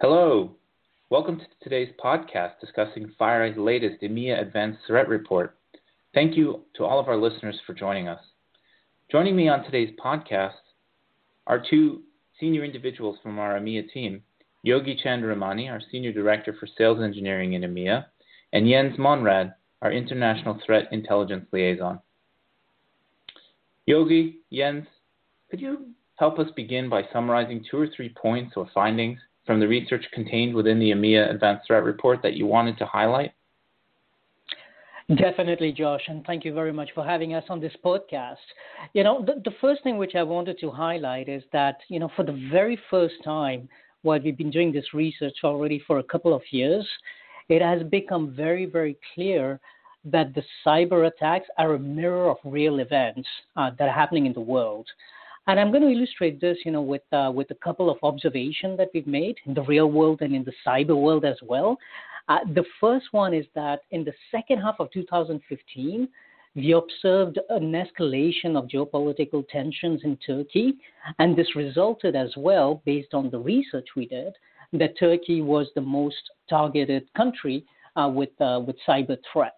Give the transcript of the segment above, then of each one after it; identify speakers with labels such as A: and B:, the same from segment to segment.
A: Hello. Welcome to today's podcast discussing FireEye's latest EMEA Advanced Threat Report. Thank you to all of our listeners for joining us. Joining me on today's podcast are two senior individuals from our EMEA team, Yogi Chandiramani, our Senior Director for Sales Engineering in EMEA, and Jens Monrad, our International Threat Intelligence Liaison. Yogi, Jens, could you help us begin by summarizing two or three points or findings from the research contained within the EMEA Advanced Threat Report that you wanted to highlight?
B: Definitely, Josh, and thank you very much for having us on this podcast. You know, the, the first thing which I wanted to highlight is that, you know, for the very first time, while we've been doing this research already for a couple of years, it has become very, very clear that the cyber attacks are a mirror of real events uh, that are happening in the world. And I'm going to illustrate this, you know, with uh, with a couple of observations that we've made in the real world and in the cyber world as well. Uh, the first one is that in the second half of 2015, we observed an escalation of geopolitical tensions in Turkey, and this resulted as well, based on the research we did, that Turkey was the most targeted country uh, with uh, with cyber threats.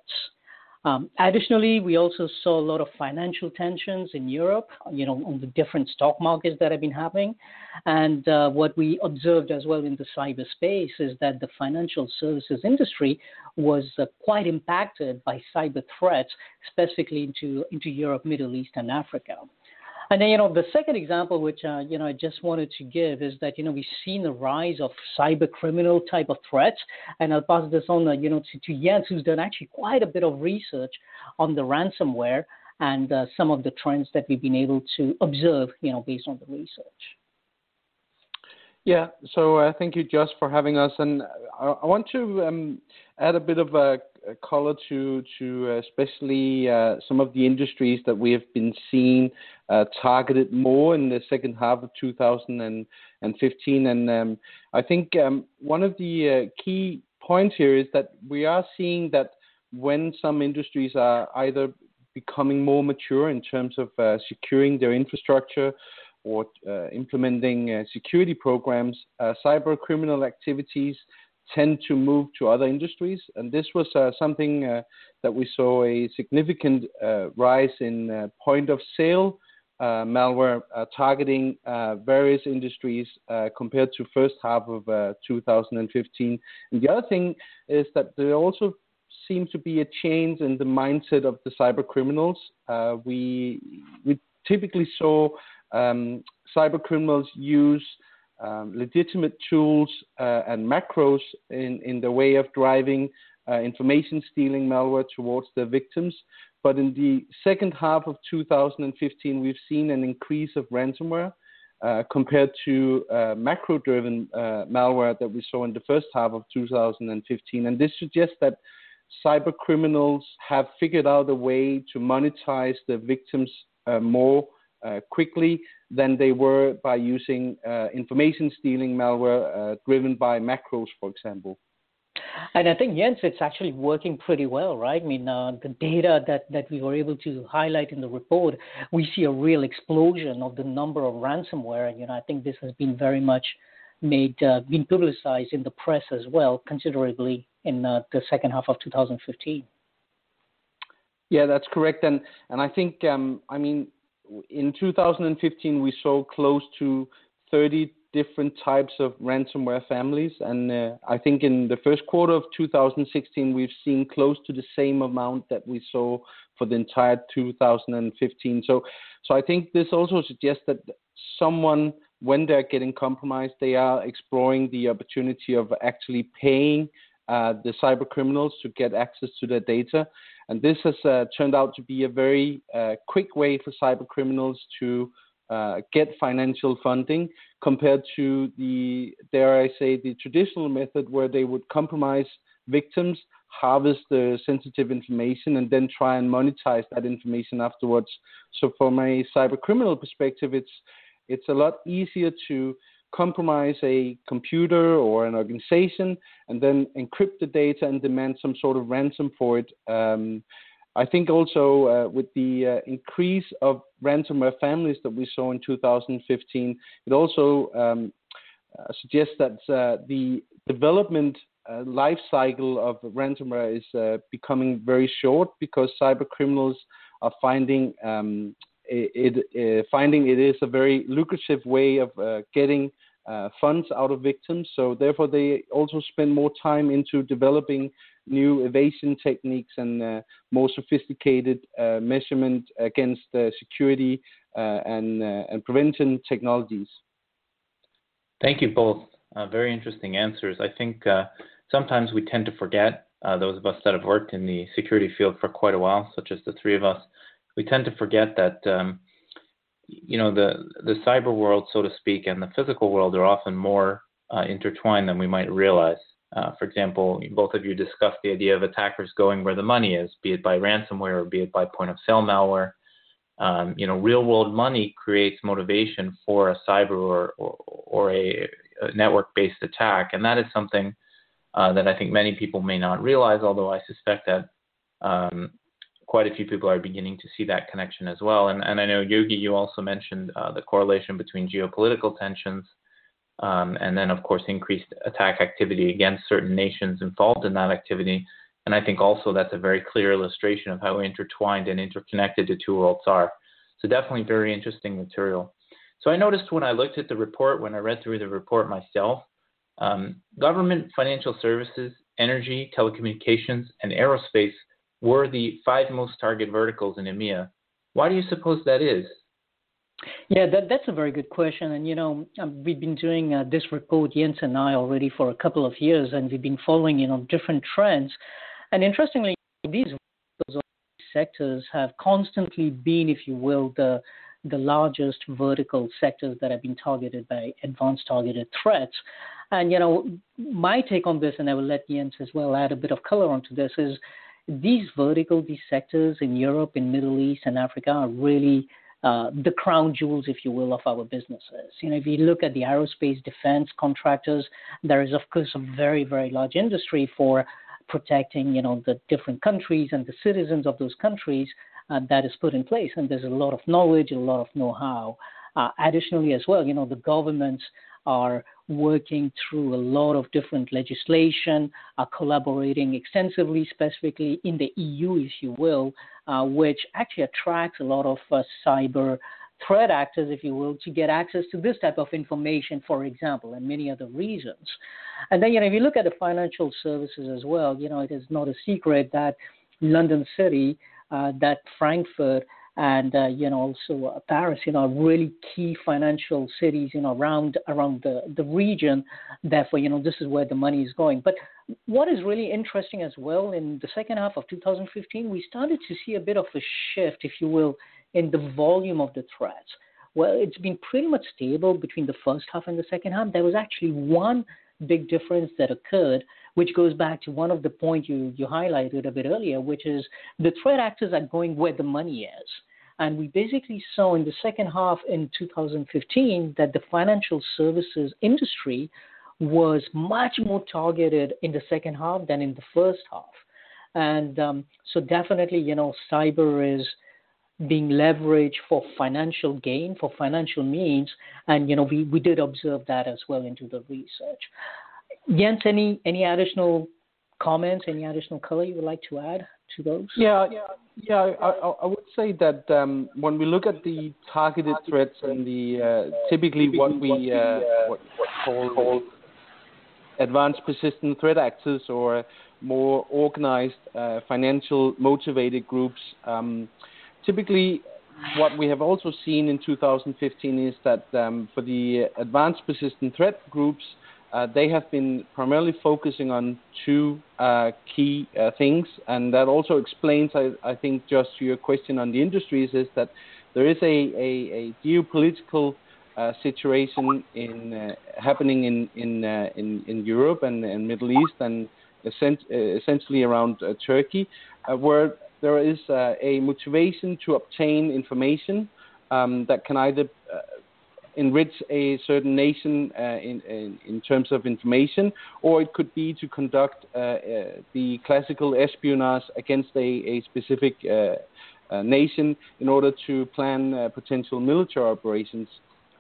B: Um, additionally, we also saw a lot of financial tensions in Europe, you know, on the different stock markets that have been happening. And uh, what we observed as well in the cyberspace is that the financial services industry was uh, quite impacted by cyber threats, specifically into, into Europe, Middle East, and Africa. And then, you know, the second example, which uh, you know I just wanted to give, is that you know we've seen the rise of cyber criminal type of threats, and I'll pass this on, uh, you know, to, to Jens, who's done actually quite a bit of research on the ransomware and uh, some of the trends that we've been able to observe, you know, based on the research.
C: Yeah, so uh, thank you, Josh, for having us, and I, I want to um, add a bit of a color to to uh, especially uh, some of the industries that we have been seeing uh, targeted more in the second half of 2015. And um, I think um, one of the key points here is that we are seeing that when some industries are either becoming more mature in terms of uh, securing their infrastructure or uh, implementing uh, security programs, cyber criminal activities tend to move to other industries. And this was uh, something uh, that we saw a significant uh, rise in uh, point of sale uh, malware uh, targeting various industries compared to first half of 2015. And the other thing is that there also seems to be a change in the mindset of the cyber criminals. we typically saw um, cyber criminals use um, legitimate tools uh, and macros in, the way of driving uh, information stealing malware towards their victims. But in the second half of 2015, we've seen an increase of ransomware uh, compared to uh, macro driven uh, malware that we saw in the first half of 2015. And this suggests that cyber criminals have figured out a way to monetize their victims more quickly than they were by using information stealing malware driven by macros, for example.
B: And I think, Jens, it's actually working pretty well, right? I mean, uh, the data that, that we were able to highlight in the report, we see a real explosion of the number of ransomware. And, you know, I think this has been very much made, uh, been publicized in the press as well, considerably in uh, the second half of 2015.
C: Yeah, that's correct. And, and I think, um, I mean, in 2015, we saw close to 30 different types of ransomware families, and uh, I think in the first quarter of 2016, we've seen close to the same amount that we saw for the entire 2015. So, so I think this also suggests that someone, when they're getting compromised, they are exploring the opportunity of actually paying uh, the cyber criminals to get access to their data. And this has uh, turned out to be a very uh, quick way for cyber criminals to uh, get financial funding compared to the, dare I say, the traditional method where they would compromise victims, harvest the sensitive information, and then try and monetize that information afterwards. So, from a cyber criminal perspective, it's it's a lot easier to compromise a computer or an organization and then encrypt the data and demand some sort of ransom for it. Um, I think also uh, with the uh, increase of ransomware families that we saw in 2015, it also um, suggests that the development life cycle of ransomware is becoming very short because cyber criminals are finding um, it, it finding it is a very lucrative way of getting uh, funds out of victims. So therefore, they also spend more time into developing new evasion techniques and uh, more sophisticated uh, measurement against security and and prevention technologies.
A: Thank you both. very interesting answers. I think sometimes we tend to forget uh, those of us that have worked in the security field for quite a while, such as the three of us, we tend to forget that um, you know the the cyber world, so to speak, and the physical world are often more uh, intertwined than we might realize. Uh, for example, both of you discussed the idea of attackers going where the money is, be it by ransomware or be it by point of sale malware. Um, you know, real world money creates motivation for a cyber or, or, or a, a network based attack. And that is something uh, that I think many people may not realize, although I suspect that um, quite a few people are beginning to see that connection as well. And, and I know, Yogi, you also mentioned uh, the correlation between geopolitical tensions um, and then, of course, increased attack activity against certain nations involved in that activity. And I think also that's a very clear illustration of how intertwined and interconnected the two worlds are. So, definitely very interesting material. So, I noticed when I looked at the report, when I read through the report myself, um, government, financial services, energy, telecommunications, and aerospace were the five most target verticals in EMEA. Why do you suppose that is?
B: Yeah, that, that's a very good question. And, you know, um, we've been doing uh, this report, Jens and I, already for a couple of years, and we've been following, you know, different trends. And interestingly, these sectors have constantly been, if you will, the the largest vertical sectors that have been targeted by advanced targeted threats. And you know, my take on this, and I will let Jens as well add a bit of color onto this, is these vertical, these sectors in Europe, in Middle East, and Africa are really the crown jewels, if you will, of our businesses. You know, if you look at the aerospace defense contractors, there is of course a very, very large industry for protecting, you know, the different countries and the citizens of those countries uh, that is put in place, and there's a lot of knowledge, a lot of know-how. Uh, additionally, as well, you know, the governments are working through a lot of different legislation, are collaborating extensively, specifically in the EU, if you will, uh, which actually attracts a lot of uh, cyber threat actors, if you will, to get access to this type of information, for example, and many other reasons. And then, you know, if you look at the financial services as well, you know, it is not a secret that London City, uh, that Frankfurt, and uh, you know also uh, Paris, you know, really key financial cities, you know, around around the the region. Therefore, you know, this is where the money is going. But what is really interesting as well in the second half of 2015, we started to see a bit of a shift, if you will, in the volume of the threats. Well, it's been pretty much stable between the first half and the second half. There was actually one big difference that occurred, which goes back to one of the points you, you highlighted a bit earlier, which is the threat actors are going where the money is. And we basically saw in the second half in 2015 that the financial services industry was much more targeted in the second half than in the first half. And um, so, definitely, you know, cyber is being leveraged for financial gain, for financial means. And, you know, we, we did observe that as well into the research. Jens, any, any additional comments, any additional color you would like to add? to those?
C: Yeah, yeah, yeah. I, I would say that um, when we look at the targeted threats and the uh, typically what we uh, what, what call advanced persistent threat actors or more organized uh, financial motivated groups. Um, typically, what we have also seen in 2015 is that um, for the advanced persistent threat groups, uh, they have been primarily focusing on two uh, key uh, things, and that also explains, I, I, think, just your question on the industries, is that there is a, a, a geopolitical uh, situation in uh, happening in in, uh, in, in Europe and, and Middle East, and essentially around Turkey, where there is a motivation to obtain information um, that can either enrich a certain nation uh, in, in, in, terms of information, or it could be to conduct uh, uh, the classical espionage against a, a specific uh, uh, nation in order to plan uh, potential military operations.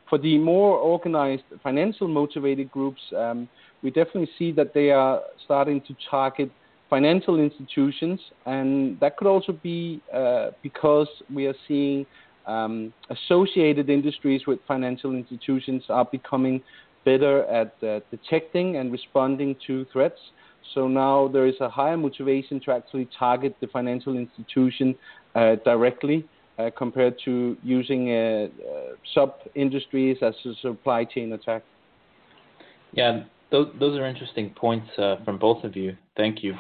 C: for the more organized, financial motivated groups, um, we definitely see that they are starting to target financial institutions, and that could also be uh, because we are seeing um, associated industries with financial institutions are becoming better at uh, detecting and responding to threats. So now there is a higher motivation to actually target the financial institution uh, directly uh, compared to using uh, uh, sub industries as a supply chain attack.
A: Yeah, those, those are interesting points from both of you. Thank you.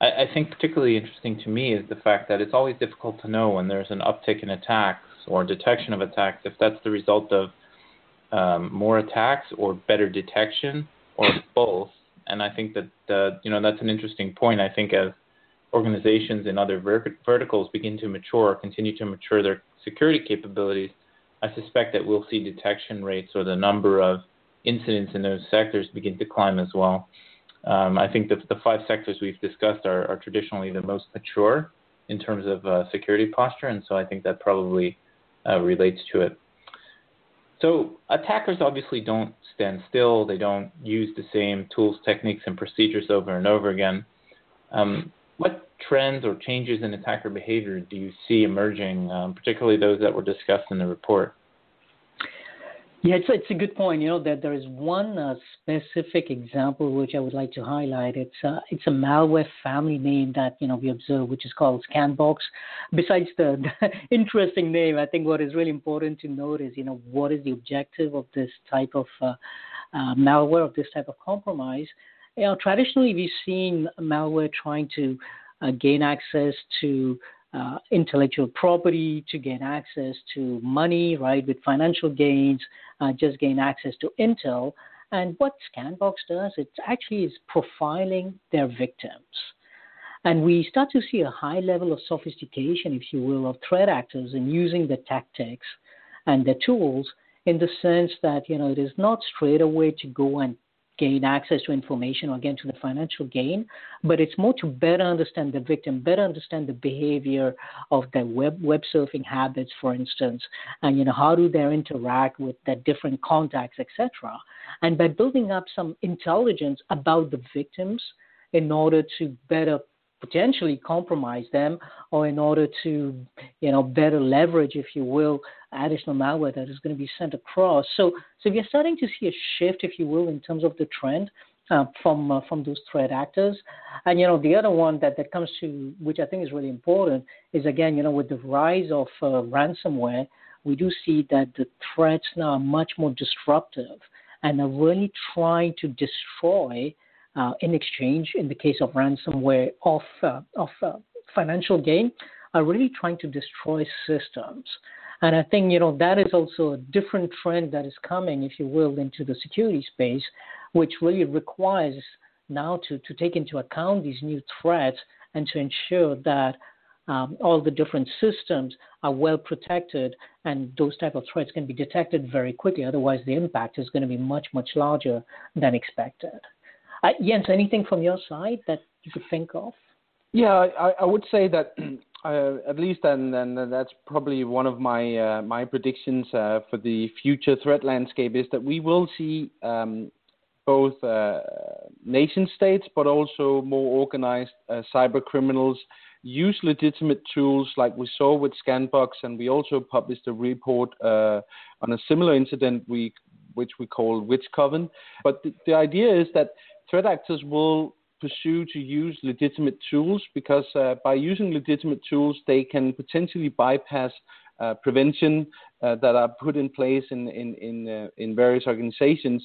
A: I, I, think particularly interesting to me is the fact that it's always difficult to know when there's an uptick in attacks or detection of attacks if that's the result of um, more attacks or better detection or both. And I think that uh, you know that's an interesting point. I think as organizations in other ver- verticals begin to mature, continue to mature their security capabilities, I suspect that we'll see detection rates or the number of incidents in those sectors begin to climb as well. Um, I think that the five sectors we've discussed are, are traditionally the most mature in terms of uh, security posture, and so I think that probably uh, relates to it. So attackers obviously don't stand still. They don't use the same tools, techniques, and procedures over and over again. Um, what trends or changes in attacker behavior do you see emerging, um, particularly those that were discussed in the report?
B: Yeah, it's, it's a good point. You know that there is one uh, specific example which I would like to highlight. It's uh, it's a malware family name that you know we observe, which is called Scanbox. Besides the, the interesting name, I think what is really important to note is you know what is the objective of this type of uh, uh malware of this type of compromise. You know, traditionally we've seen malware trying to uh, gain access to uh, intellectual property, to gain access to money, right, with financial gains, uh, just gain access to intel. And what Scanbox does, it actually is profiling their victims. And we start to see a high level of sophistication, if you will, of threat actors in using the tactics and the tools in the sense that, you know, it is not straight away to go and gain access to information or again to the financial gain, but it's more to better understand the victim, better understand the behavior of their web web surfing habits, for instance, and you know how do they interact with their different contacts, etc. And by building up some intelligence about the victims in order to better potentially compromise them or in order to you know better leverage if you will additional malware that is going to be sent across. So so we're starting to see a shift if you will in terms of the trend uh, from uh, from those threat actors. And you know the other one that that comes to which i think is really important is again you know with the rise of uh, ransomware we do see that the threats now are much more disruptive and are really trying to destroy uh, in exchange, in the case of ransomware, of, uh, of uh, financial gain, are really trying to destroy systems. And I think you know that is also a different trend that is coming, if you will, into the security space, which really requires now to, to take into account these new threats and to ensure that um, all the different systems are well protected and those type of threats can be detected very quickly. Otherwise, the impact is going to be much, much larger than expected. Uh, Jens, anything from your side that you could think of?
C: Yeah, I, I would say that uh, at least, and, and that's probably one of my uh, my predictions uh, for the future threat landscape is that we will see um, both uh, nation states, but also more organized uh, cyber criminals use legitimate tools like we saw with Scanbox, and we also published a report uh, on a similar incident we which we call Witch Coven. But the, the idea is that threat actors will pursue to use legitimate tools because uh, by using legitimate tools, they can potentially bypass uh, prevention uh, that are put in place in in in, uh, in various organizations.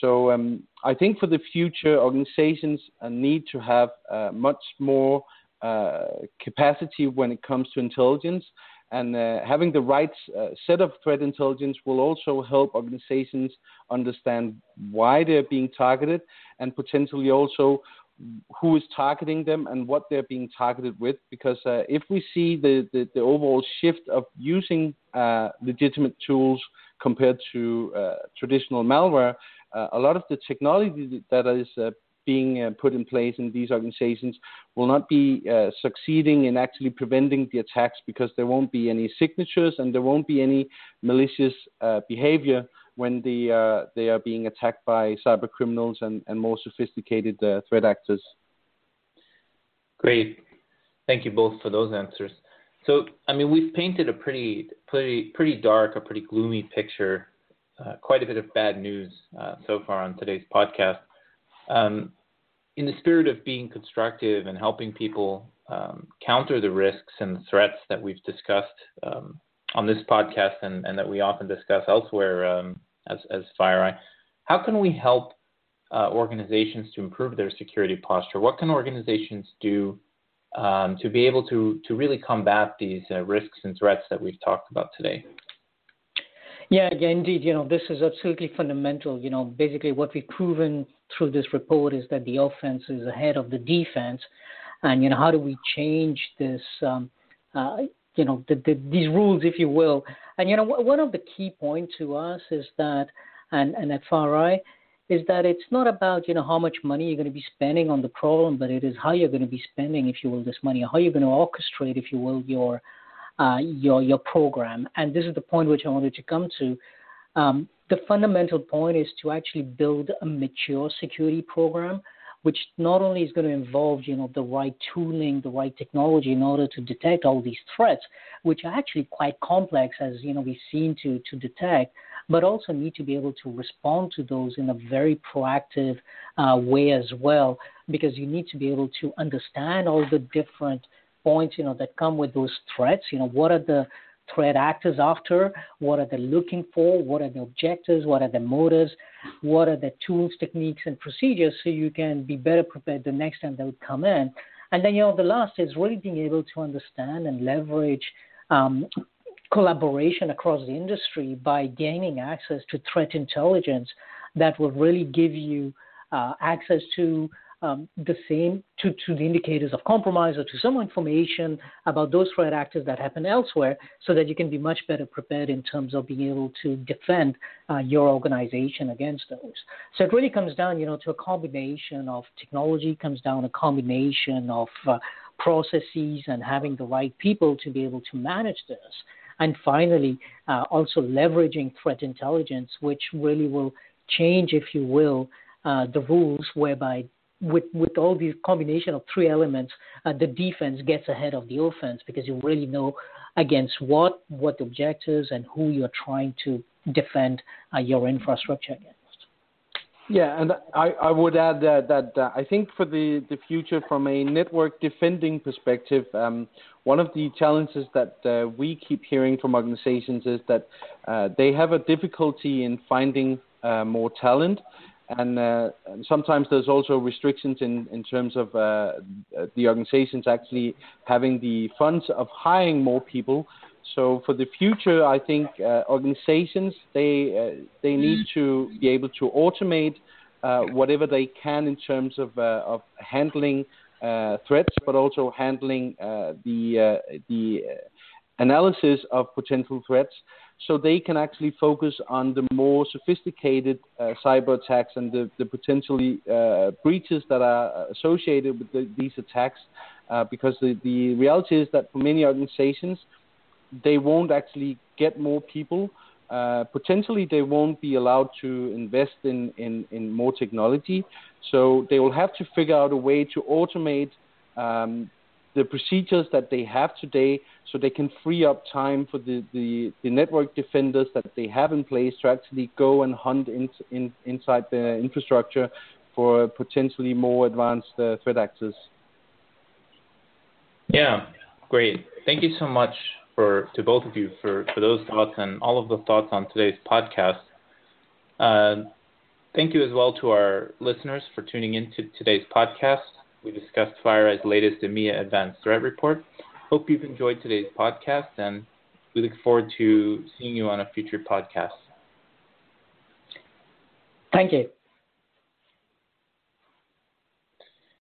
C: So um, I think for the future, organizations uh, need to have uh, much more capacity when it comes to intelligence. And uh, having the right uh, set of threat intelligence will also help organizations understand why they're being targeted and potentially also who is targeting them and what they're being targeted with. Because uh, if we see the, the, the, overall shift of using uh, legitimate tools compared to uh, traditional malware, uh, a lot of the technology that is being uh, put in place in these organizations will not be uh, succeeding in actually preventing the attacks because there won't be any signatures and there won't be any malicious uh, behavior when they uh, they are being attacked by cyber criminals and, and more sophisticated uh, threat actors.
A: Great, thank you both for those answers. So, I mean, we've painted a pretty, pretty, pretty dark, a pretty gloomy picture. Uh, quite a bit of bad news so far on today's podcast. Um, in the spirit of being constructive and helping people um, counter the risks and threats that we've discussed um, on this podcast and, and, that we often discuss elsewhere um, as, as FireEye, how can we help uh, organizations to improve their security posture? What can organizations do um, to be able to, to really combat these uh, risks and threats that we've talked about today?
B: Yeah, yeah, indeed. You know, this is absolutely fundamental. You know, basically what we've proven through this report is that the offense is ahead of the defense, and you know, how do we change this? Um, uh, you know, the, the, these rules, if you will. And you know, one of the key points to us is that, and and at FireEye, is that it's not about you know how much money you're going to be spending on the problem, but it is how you're going to be spending, if you will, this money, how you're going to orchestrate, if you will, your uh, your your program. And this is the point which I wanted to come to. Um, the fundamental point is to actually build a mature security program, which not only is going to involve you know the right tooling, the right technology in order to detect all these threats, which are actually quite complex, as you know we've seen to to detect, but also need to be able to respond to those in a very proactive uh, way as well, because you need to be able to understand all the different points, you know, that come with those threats. You know, what are the threat actors after? What are they looking for? What are the objectives? What are the motives? What are the tools, techniques, and procedures so you can be better prepared the next time they would come in? And then, you know, the last is really being able to understand and leverage um, collaboration across the industry by gaining access to threat intelligence that will really give you uh, access to um, the same to, to the indicators of compromise or to some information about those threat actors that happen elsewhere so that you can be much better prepared in terms of being able to defend uh, your organization against those. So it really comes down, you know, to a combination of technology, comes down a combination of uh, processes and having the right people to be able to manage this. And finally, uh, also leveraging threat intelligence, which really will change, if you will, uh, the rules whereby with with all these combination of three elements, uh, the defense gets ahead of the offense because you really know against what, what the objectives, and who you're trying to defend uh, your infrastructure against.
C: Yeah, and I, I would add that, that uh, I think for the, the future, from a network defending perspective, um, one of the challenges that uh, we keep hearing from organizations is that uh, they have a difficulty in finding uh, more talent and, uh, sometimes there's also restrictions in, in terms of uh, the organizations actually having the funds of hiring more people. So for the future, I think uh, organizations they uh, they need to be able to automate uh, whatever they can in terms of uh, of handling threats, but also handling the the analysis of potential threats so they can actually focus on the more sophisticated uh, cyber attacks and the, the potentially uh, breaches that are associated with the, these attacks. Uh, because the, the reality is that for many organizations, they won't actually get more people. Uh, potentially, they won't be allowed to invest in, in, in more technology. So they will have to figure out a way to automate um, the procedures that they have today so they can free up time for the, the, the network defenders that they have in place to actually go and hunt in, in, inside the infrastructure for potentially more advanced uh, threat actors.
A: Yeah, great. Thank you so much for to both of you for, for those thoughts and all of the thoughts on today's podcast. Uh, thank you as well to our listeners for tuning in to today's podcast. We discussed FireEye's latest EMEA Advanced Threat Report. Hope you've enjoyed today's podcast, and we look forward to seeing you on a future podcast.
B: Thank you.